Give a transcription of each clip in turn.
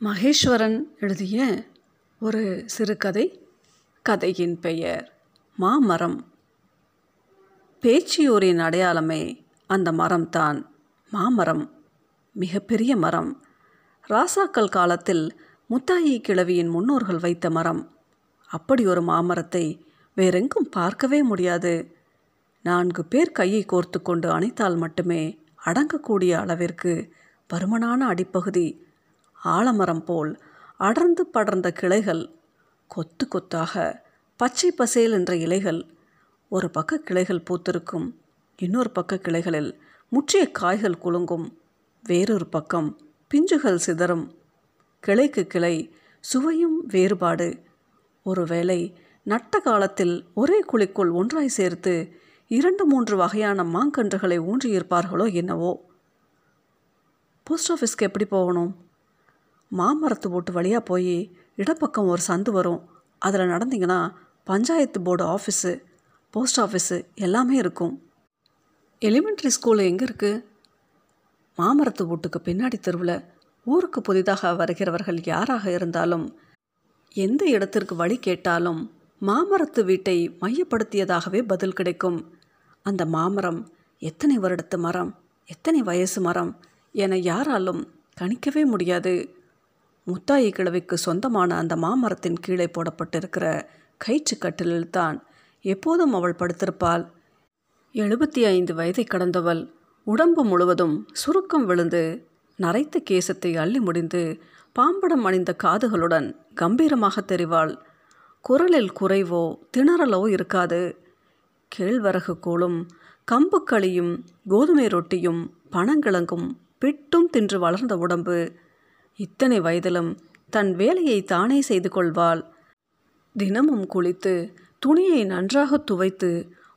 மகேஸ்வரன் எழுதிய ஒரு சிறுகதை கதையின் பெயர் மாமரம். பேச்சியூரின் அடையாளமே அந்த மரம்தான் மாமரம் மிகப்பெரிய மரம். ராசாக்கள் காலத்தில் முத்தாயி கிழவியின் முன்னோர்கள் வைத்த மரம். அப்படி ஒரு மாமரத்தை வேறெங்கும் பார்க்கவே முடியாது. நான்கு பேர் கையை கோர்த்து கொண்டு அணைத்தால் மட்டுமே அடங்கக்கூடிய அளவிற்கு பருமனான அடிப்பகுதி ஆலமரம் போல் அடர்ந்து படர்ந்த கிளைகள் கொத்து கொத்தாக பச்சை பசேல் என்ற இலைகள். ஒரு பக்க கிளைகள் பூத்திருக்கும் இன்னொரு பக்க கிளைகளில் முற்றிய காய்கள் குலுங்கும். வேறொரு பக்கம் பிஞ்சுகள் சிதறும். கிளைக்கு கிளை சுவையும் வேறுபாடு. ஒருவேளை நட்ட காலத்தில் ஒரே குழிக்குள் ஒன்றாய் சேர்த்து இரண்டு மூன்று வகையான மாங்கன்றுகளை ஊன்றியிருப்பார்களோ என்னவோ? போஸ்ட் ஆஃபீஸ்க்கு எப்படி போகணும்? மாமரத்து போட்டு வழியாக போய் இடப்பக்கம் ஒரு சந்து வரும். அதில் நடந்தீங்கன்னா panchayat board office post office எல்லாமே இருக்கும். எலிமெண்ட்ரி ஸ்கூல் எங்கே இருக்குது மாமரத்து வீட்டுக்கு பின்னாடி தெருவில் ஊருக்கு புதிதாக வருகிறவர்கள் யாராக இருந்தாலும் எந்த இடத்திற்கு வழி கேட்டாலும் மாமரத்து வீட்டை மையப்படுத்தியதாகவே பதில் கிடைக்கும். அந்த மாமரம் எத்தனை வருடத்து மரம் எத்தனை வயசு மரம் என யாராலும் கணிக்கவே முடியாது. முத்தாயி கிழவிக்கு சொந்தமான அந்த மாமரத்தின் கீழே போடப்பட்டிருக்கிற கயிற்று கட்டிலில்தான் எப்போதும் அவள் படுத்திருப்பாள். எழுபத்தி ஐந்து வயதை கடந்தவள் உடம்பு முழுவதும் சுருக்கம் விழுந்து நரைத்த கேசத்தை அள்ளி முடிந்து பாம்படம் அணிந்த காதுகளுடன் கம்பீரமாக தெரிவாள். குரலில் குறைவோ திணறலோ இருக்காது. கேழ்வரகு கோளும் கம்புக்களியும் கோதுமை ரொட்டியும் பனங்கிழங்கும் பிட்டும் தின்று வளர்ந்த உடம்பு இத்தனை வயதிலும் தன் வேலையை தானே செய்து கொள்வாள். தினமும் குளித்து துணியை நன்றாக துவைத்து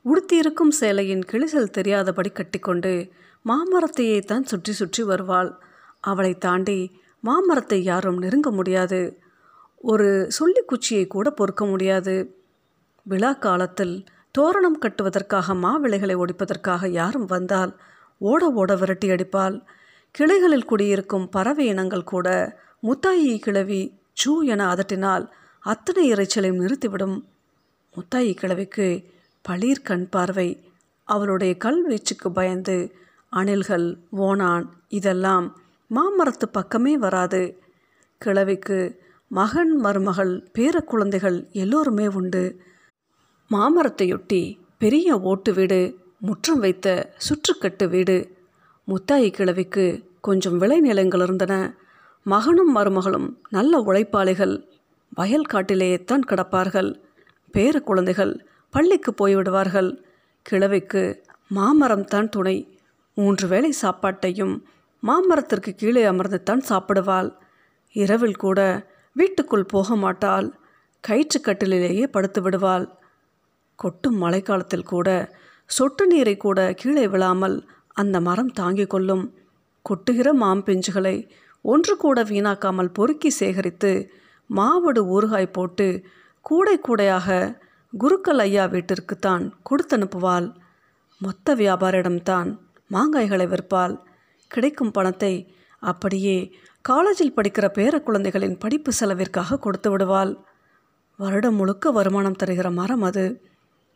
உடுத்தியிருக்கும் சேலையின் கிழிசல் தெரியாதபடி கட்டிக்கொண்டு மாமரத்தையே தான் சுற்றி சுற்றி வருவாள். அவளை தாண்டி மாமரத்தை யாரும் நெருங்க முடியாது. ஒரு சொல்லிக்குச்சியை கூட பொறுக்க முடியாது. விழா காலத்தில் தோரணம் கட்டுவதற்காக மாவிளைகளை ஒடிப்பதற்காக யாரும் வந்தால் ஓட ஓட விரட்டி அடிப்பாள். கிளைகளில் குடியிருக்கும் பறவை இனங்கள் கூட முத்தாயி கிழவி சூ என அதட்டினால் அத்தனை இறைச்சலையும் நிறுத்திவிடும். முத்தாயி கிழவிக்கு பளிர் கண் பார்வை அவளுடைய கல்வீச்சுக்கு பயந்து அணில்கள் ஓனான் இதெல்லாம் மாமரத்து பக்கமே வராது. கிழவிக்கு மகன் மருமகள் பேர குழந்தைகள் எல்லோருமே உண்டு. மாமரத்தையொட்டி பெரிய ஓட்டு வீடு முற்றம் வைத்த சுற்றுக்கட்டு வீடு. முத்தாயி கிழவிக்கு கொஞ்சம் விளைநிலங்கள் இருந்தன. மகனும் மருமகளும் நல்ல உழைப்பாளிகள். வயல் காட்டிலேயே தான் கிடப்பார்கள். பேர குழந்தைகள் பள்ளிக்கு போய்விடுவார்கள் கிழவிக்கு மாமரம் தான் துணை. மூன்று வேளை சாப்பாட்டையும் மாமரத்திற்கு கீழே அமர்ந்து தான் சாப்பிடுவாள். இரவில் கூட வீட்டுக்குள் போக மாட்டாள். கயிற்றுக்கட்டிலேயே படுத்து விடுவாள். கொட்டும் மழைக்காலத்தில் கூட சொட்டு நீரை கூட கீழே விழாமல் அந்த மரம் தாங்கிக் கொள்ளும். கொட்டுகிற மாம்பெஞ்சுகளை ஒன்று கூட வீணாக்காமல் பொறுக்கி சேகரித்து மாவடு ஊறுகாய் போட்டு கூடை கூடையாக குருக்கள் ஐயா வீட்டிற்கு தான் கொடுத்தனுப்புவாள். மொத்த வியாபாரிடம்தான் மாங்காய்களை விற்பாள். கிடைக்கும் பணத்தை அப்படியே காலேஜில் படிக்கிற பேர குழந்தைகளின் படிப்பு செலவிற்காக கொடுத்து விடுவாள். வருடம் முழுக்க வருமானம் தருகிற மரம் அது.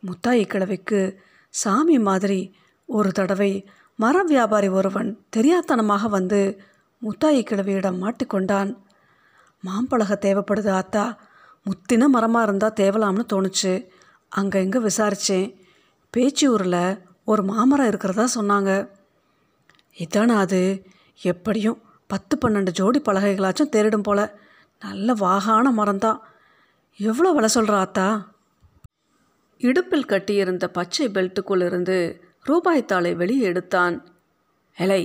முத்தாயி கிழவிக்கு சாமி மாதிரி ஒரு தடவை மர வியாபாரி ஒருவன் தெரியாத்தனமாக வந்து முத்தாயி கிழவியிடம் மாட்டிக்கொண்டான். மாம்பழக தேவைப்படுது ஆத்தா. முத்தின மரமாக இருந்தால் தேவலாம்னு தோணுச்சு. அங்கே இங்கே விசாரித்தேன் பேச்சியூரில் ஒரு மாமரம் இருக்கிறதா சொன்னாங்க. இதானே அது? எப்படியும் பத்து பன்னெண்டு ஜோடி பலகைகளாச்சும் தேரிடும் போல. நல்ல வாகான மரம்தான். எவ்வளோ விலை சொல்கிறா ஆத்தா? இடுப்பில் கட்டியிருந்த பச்சை பெல்ட்டுக்குள் இருந்து ரூபாய் தாளை வெளியே எடுத்தான். எலை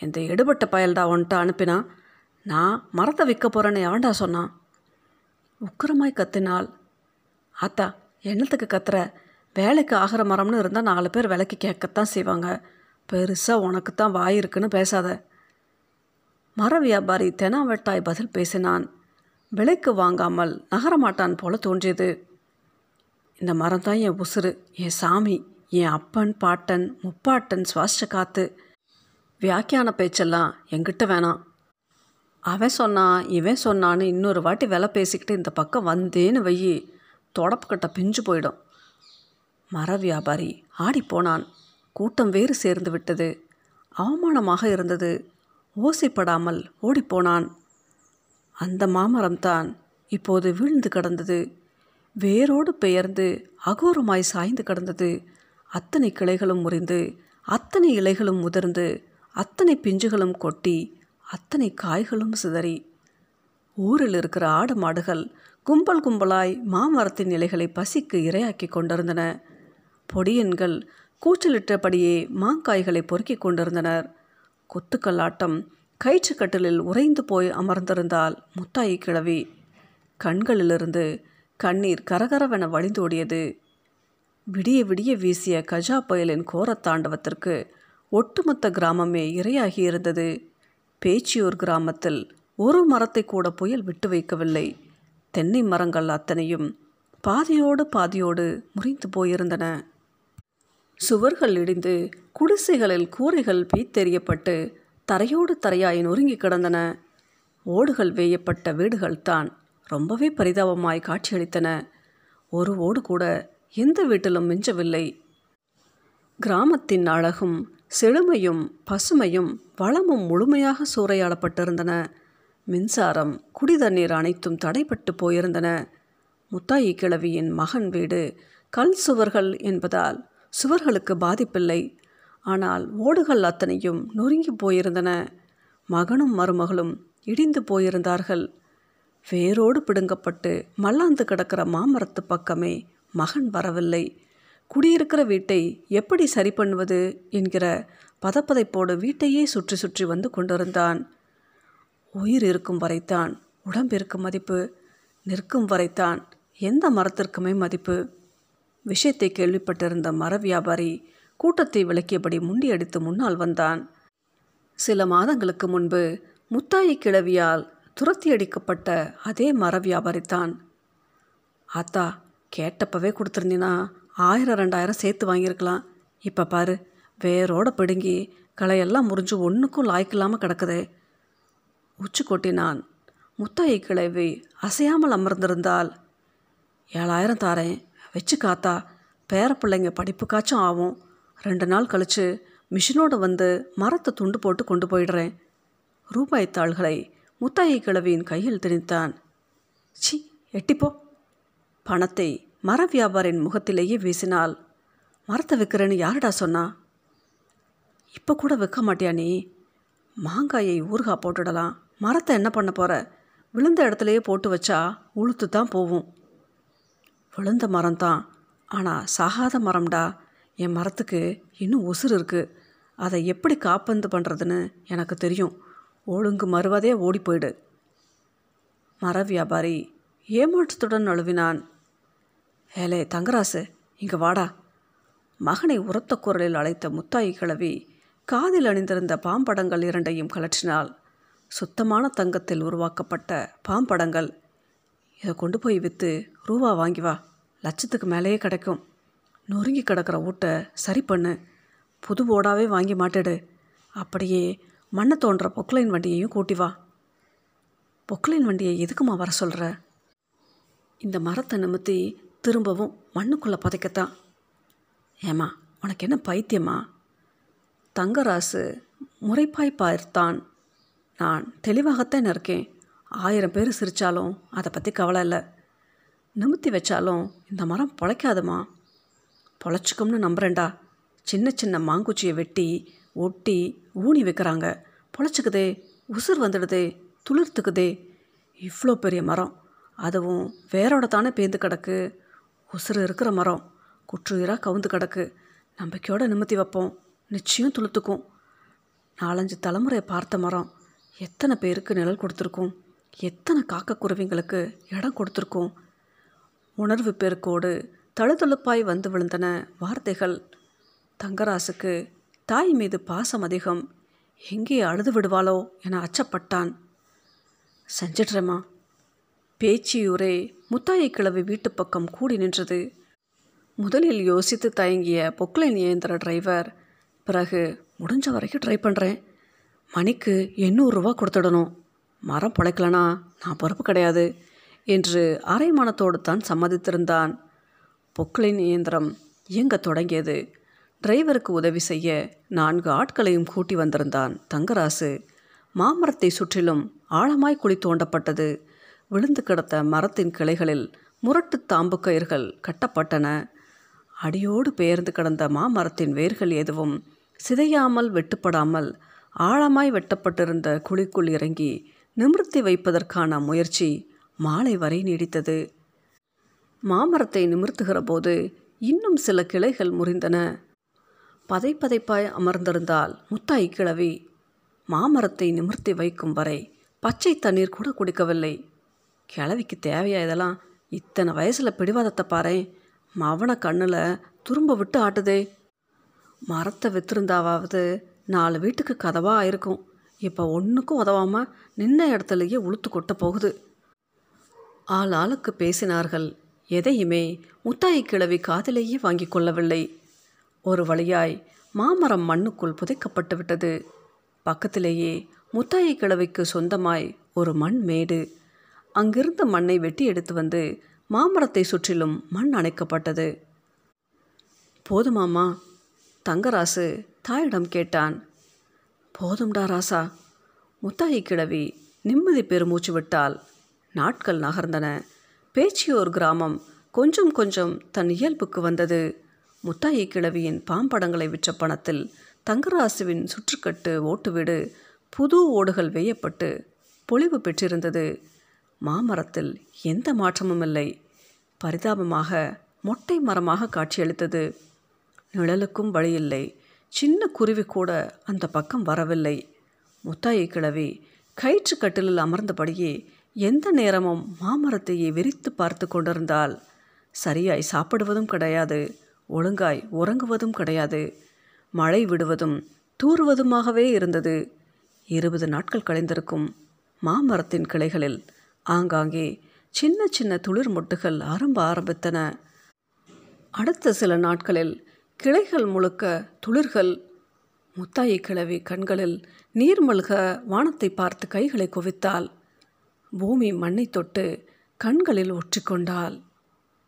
இந்த எடுபட்ட பயல்டா ஒன்ட்ட அனுப்பினா? நான் மரத்தை விற்க போகிறேன்னு எவன்டா சொன்னான் உக்கிரமாய் கத்தினாள். ஆத்தா என்னத்துக்கு கத்துற? வேலைக்கு ஆகிற மரம்னு இருந்தால் நாலு பேர் விலைக்கு கேட்கத்தான் செய்வாங்க. பெருசாக உனக்கு தான் வாய் இருக்குன்னு பேசாத மர வியாபாரி தெனாவெட்டாய் பதில் பேசினான். விலைக்கு வாங்காமல் நகரமாட்டான் போல தோன்றியது. இந்த மரம் தான் என் உசுறு என் சாமி. என் அப்பன் பாட்டன் முப்பாட்டன் சுவாச காத்து. வியாக்கியான பேச்செல்லாம் எங்கிட்ட வேணாம். அவன் சொன்னான் இவன் சொன்னான்னு இன்னொரு வாட்டி விலை பேசிக்கிட்டு இந்த பக்கம் வந்தேன்னு வையி தொடப்புக்கட்ட பிஞ்சு போயிடும். மர வியாபாரி ஆடிப்போனான் கூட்டம் வேறு சேர்ந்து விட்டது. அவமானமாக இருந்தது. ஓசைப்படாமல் ஓடிப்போனான் அந்த மாமரம்தான் இப்போது வீழ்ந்து கிடந்தது. வேரோடு பெயர்ந்து அகோரமாய் சாய்ந்து கிடந்தது. அத்தனை கிளைகளும் முறிந்து அத்தனை இலைகளும் உதிர்ந்து அத்தனை பிஞ்சுகளும் கொட்டி அத்தனை காய்களும் சிதறி. ஊரில் இருக்கிற ஆடு மாடுகள் கும்பல் கும்பலாய் மாமரத்தின் இலைகளை பசிக்கு இரையாக்கி கொண்டிருந்தன. பொடியன்கள் கூச்சலிட்டபடியே மாங்காய்களை பொறுக்கிக் கொண்டிருந்தனர். கொத்துக்கல்லாட்டம் கயிற்றுக்கட்டிலில் உறைந்து போய் அமர்ந்திருந்தால் முத்தாயி கிழவி. கண்களிலிருந்து கண்ணீர் கரகரவென வழிந்தோடியது. விடிய விடிய வீசிய கஜா புயலின் கோரத்தாண்டவத்திற்கு ஒட்டுமொத்த கிராமமே இரையாகி இருந்தது. பேச்சியூர் கிராமத்தில் ஒரு மரத்தை கூட புயல் விட்டு வைக்கவில்லை. தென்னை மரங்கள் அத்தனையும் பாதியோடு பாதியோடு முறிந்து போயிருந்தன. சுவர்கள் இடிந்து குடிசைகளில் கூரைகள் பீத்தெறியப்பட்டு தரையோடு தரையாய் நொறுங்கி கிடந்தன. ஓடுகள் வேயப்பட்ட வீடுகள் தான் ரொம்பவே பரிதாபமாய் காட்சியளித்தன. ஒரு ஓடு கூட எந்த வீட்டிலும் மிஞ்சவில்லை. கிராமத்தின் அழகும் செழுமையும் பசுமையும் வளமும் முழுமையாக சூறையாடப்பட்டிருந்தன. மின்சாரம் குடிதண்ணீர் அனைத்தும் தடைப்பட்டு போயிருந்தன. முத்தாயி கிழவியின் மகன் வீடு கல் சுவர்கள் என்பதால் சுவர்களுக்கு பாதிப்பில்லை. ஆனால் ஓடுகள் அத்தனையும் நொறுங்கி போயிருந்தன. மகனும் மருமகளும் இடிந்து போயிருந்தார்கள். வேரோடு பிடுங்கப்பட்டு மல்லாந்து கிடக்கிற மாமரத்து பக்கமே மகன் வரவில்லை. குடியிருக்கிற வீட்டை எப்படி சரி பண்ணுவது என்கிற பதப்பதைப்போடு வீட்டையே சுற்றி சுற்றி வந்து கொண்டிருந்தான். உயிர் இருக்கும் வரைத்தான் உடம்பிற்கு மதிப்பு நிற்கும் வரைத்தான் எந்த மரத்திற்குமே மதிப்பு. விஷயத்தை கேள்விப்பட்டிருந்த மர வியாபாரி கூட்டத்தை விளக்கியபடி முண்டியடித்து முன்னால் வந்தான். சில மாதங்களுக்கு முன்பு முத்தாயி கிழவியால் துரத்தி அடிக்கப்பட்ட அதே மர வியாபாரித்தான் ஆத்தா கேட்டப்பவே கொடுத்துருந்தீன்னா ஆயிரம் ரெண்டாயிரம் சேர்த்து வாங்கியிருக்கலாம். இப்போ பாரு வேரோட பிடுங்கி களையெல்லாம் முறிஞ்சு ஒன்றுக்கும் லாய்க்கில்லாமல் கிடக்குதே. உச்சி கொட்டினான் முத்தாயி கிழவி அசையாமல் அமர்ந்திருந்தால் ஏழாயிரம் தாரேன் வச்சு காத்தா பேர பிள்ளைங்க படிப்புக்காச்சும் ஆகும் ரெண்டு நாள் கழித்து மிஷினோடு வந்து மரத்தை துண்டு போட்டு கொண்டு போயிடுறேன். ரூபாய் தாள்களை முத்தாயி கிழவியின் கையில் திணித்தான். சி எட்டிப்போ. பணத்தை மர வியாபாரின் முகத்திலேயே வீசினால் மரத்தை விற்கிறேன்னு யாருடா சொன்னா? இப்போ கூட விற்க மாட்டியா நீ? மாங்காயை ஊறுகாய் போட்டுடலாம். மரத்தை என்ன பண்ண போகிற விழுந்த இடத்துலையே போட்டு வச்சா உளுத்து தான் போகும் விழுந்த மரம் தான் ஆனால் சாகாத மரம்டா. என் மரத்துக்கு இன்னும் உசுறு இருக்குது அதை எப்படி காப்பந்து பண்ணுறதுன்னு எனக்கு தெரியும். ஒழுங்கு மறுவதே ஓடி போயிடு. மர வியாபாரி ஏமாற்றத்துடன் நழுவினான். ஏலே தங்கராசு இங்கே வாடா. மகனை உரத்த குரலில் அழைத்த முத்தாயி கிழவி காதில் அணிந்திருந்த பாம்படங்கள் இரண்டையும் கலற்றினாள் சுத்தமான தங்கத்தில் உருவாக்கப்பட்ட பாம்படங்கள். இதை கொண்டு போய் விற்று ரூபா வாங்கி வா. லட்சத்துக்கு மேலேயே கிடைக்கும். நொறுங்கி கிடக்கிற ஊட்டை சரி பண்ணு. புது ஓடாவே வாங்கி மாட்டிடு. அப்படியே மண்ணை தோன்ற பொக்லைன் வண்டியையும் கூட்டி வா. பொக்லைன் வண்டியை எதுக்குமா வர சொல்கிற இந்த மரத்தை நிமித்தி திரும்பவும் மண்ணுக்குள்ளே புதைக்கத்தான் ஏம்மா உனக்கு என்ன பைத்தியமா தங்கராசு முறைப்பாய் பார்த்தான் நான் தெளிவாகத்தான் இருக்கேன். ஆயிரம் பேர் சிரித்தாலும் அதை பற்றி கவலை இல்லை. நிமித்தி வச்சாலும் இந்த மரம் பொழைக்காதுமா? பொழைச்சிக்கும்னு நம்புறேன்டா. சின்ன சின்ன மாங்குச்சியை வெட்டி ஒட்டி ஊனி வைக்கிறாங்க. பொழைச்சிக்குதே உசுர் வந்துடுதே துளிர்த்துக்குதே. இவ்வளோ பெரிய மரம். அதுவும் வேரோட தானே பேந்து கிடக்கு. உசுறு இருக்கிற மரம். குற்றுயிராக கவுந்து கிடக்கு. நம்பிக்கையோட நிமித்தி வைப்போம். நிச்சயம் துளுத்துக்கும். நாலஞ்சு தலைமுறையை பார்த்த மரம் எத்தனை பேருக்கு நிழல் கொடுத்துருக்கும்? எத்தனை காக்கக்குருவிங்களுக்கு இடம் கொடுத்துருக்கும்? உணர்வு பெருக்கோடு தழுதழுப்பாய் வந்து விழுந்தன வார்த்தைகள். தங்கராசுக்கு தாய் மீது பாசம் அதிகம். எங்கே அழுது விடுவாளோ என அச்சப்பட்டான். செஞ்சிட்றேம்மா. பேச்சியூரே முத்தாயை கிழவி வீட்டு பக்கம் கூடி நின்றது. முதலில் யோசித்து தயங்கிய பொக்லைன் இயந்திர டிரைவர் பிறகு முடிஞ்ச வரைக்கும் ட்ரை பண்ணுறேன் மணிக்கு எண்ணூறுரூவா கொடுத்துடணும். மரம் பிழைக்கலனா நான் பொறுப்பு கிடையாது என்று அரை மனத்தோடு தான் சம்மதித்திருந்தான். பொக்லின் இயந்திரம் இயங்கத் தொடங்கியது. டிரைவருக்கு உதவி செய்ய நான்கு ஆட்களையும் கூட்டி வந்திருந்தான் தங்கராசு. மாமரத்தை சுற்றிலும் ஆழமாய் குழி தோண்டப்பட்டது. விழுந்து கிடந்த மரத்தின் கிளைகளில் முரட்டு தாம்பு கயிர்கள் கட்டப்பட்டன. அடியோடு பெயர்ந்து கிடந்த மாமரத்தின் வேர்கள் எதுவும் சிதையாமல் வெட்டுப்படாமல் ஆழமாய் வெட்டப்பட்டிருந்த குழிக்குள் இறங்கி நிமிர்த்தி வைப்பதற்கான முயற்சி மாலை வரை நீடித்தது. மாமரத்தை நிமிர்த்துகிற போது இன்னும் சில கிளைகள் முறிந்தன. பதைப்பதைப்பாய் அமர்ந்திருந்தால் முத்தாய் கிழவி மாமரத்தை நிமிர்த்தி வைக்கும் வரை பச்சை தண்ணீர் கூட குடிக்கவில்லை. கிழவிக்கு தேவையா இதெல்லாம்? இத்தனை வயசில் பிடிவாதத்தை பாரு. மவன கண்ணில் துரும்ப விட்டு ஆட்டுதே. மரத்தை வித்திருந்தாவாவது நாலு வீட்டுக்கு கதவாக இருக்கும். இப்போ ஒன்றுக்கும் உதவாமல் நின்ன இடத்துலையே உளுத்து கொட்ட போகுது. ஆள் ஆளுக்கு பேசினார்கள். எதையுமே முத்தாயி கிழவி காதிலேயே வாங்கி கொள்ளவில்லை. ஒரு வழியாய் மாமரம் மண்ணுக்குள் புதைக்கப்பட்டு விட்டது. பக்கத்திலேயே முத்தாயி கிழவிக்கு சொந்தமாய் ஒரு மண் மேடு. அங்கிருந்த மண்ணை வெட்டி எடுத்து வந்து மாமரத்தை சுற்றிலும் மண் அணைக்கப்பட்டது. போதுமாமா தங்கராசு தாயிடம் கேட்டான். போதும்டா ராசா முத்தாயி கிழவி நிம்மதி பெருமூச்சு விட்டால் நாட்கள் நகர்ந்தன. பேச்சியோர் கிராமம் கொஞ்சம் கொஞ்சம் தன் இயல்புக்கு வந்தது. முத்தாயி கிழவியின் பாம்படங்களை விற்ற பணத்தில் தங்கராசுவின் சுற்றுக்கட்டு ஓட்டு வீடு புது ஓடுகள் வேயப்பட்டு பொலிவு பெற்றிருந்தது. மாமரத்தில் எந்த மாற்றமும் இல்லை. பரிதாபமாக மொட்டை மரமாக காட்சியளித்தது. நிழலுக்கும் வழியில்லை. சின்ன குருவி கூட அந்த பக்கம் வரவில்லை. முத்தாயி கிழவி கயிற்று கட்டிலில் அமர்ந்தபடியே எந்த நேரமும் மாமரத்தையே விரித்து பார்த்து கொண்டிருந்தால் சரியாய் சாப்பிடுவதும் கிடையாது. ஒழுங்காய் உறங்குவதும் கிடையாது. மழை விடுவதும் தூறுவதுமாகவே இருந்தது. இருபது நாட்கள் கழிந்திருக்கும் மாமரத்தின் கிளைகளில் ஆங்காங்கே சின்ன சின்ன துளிர் மொட்டுகள் ஆரம்ப ஆரம்பித்தன. அடுத்த சில நாட்களில் கிளைகள் முழுக்க துளிர்கள் முத்தாயி கிழவி கண்களில் நீர்மல்க வானத்தை பார்த்து கைகளை குவித்தாள். பூமி மண்ணை தொட்டு கண்களில் ஒற்றிக்கொண்டாள்.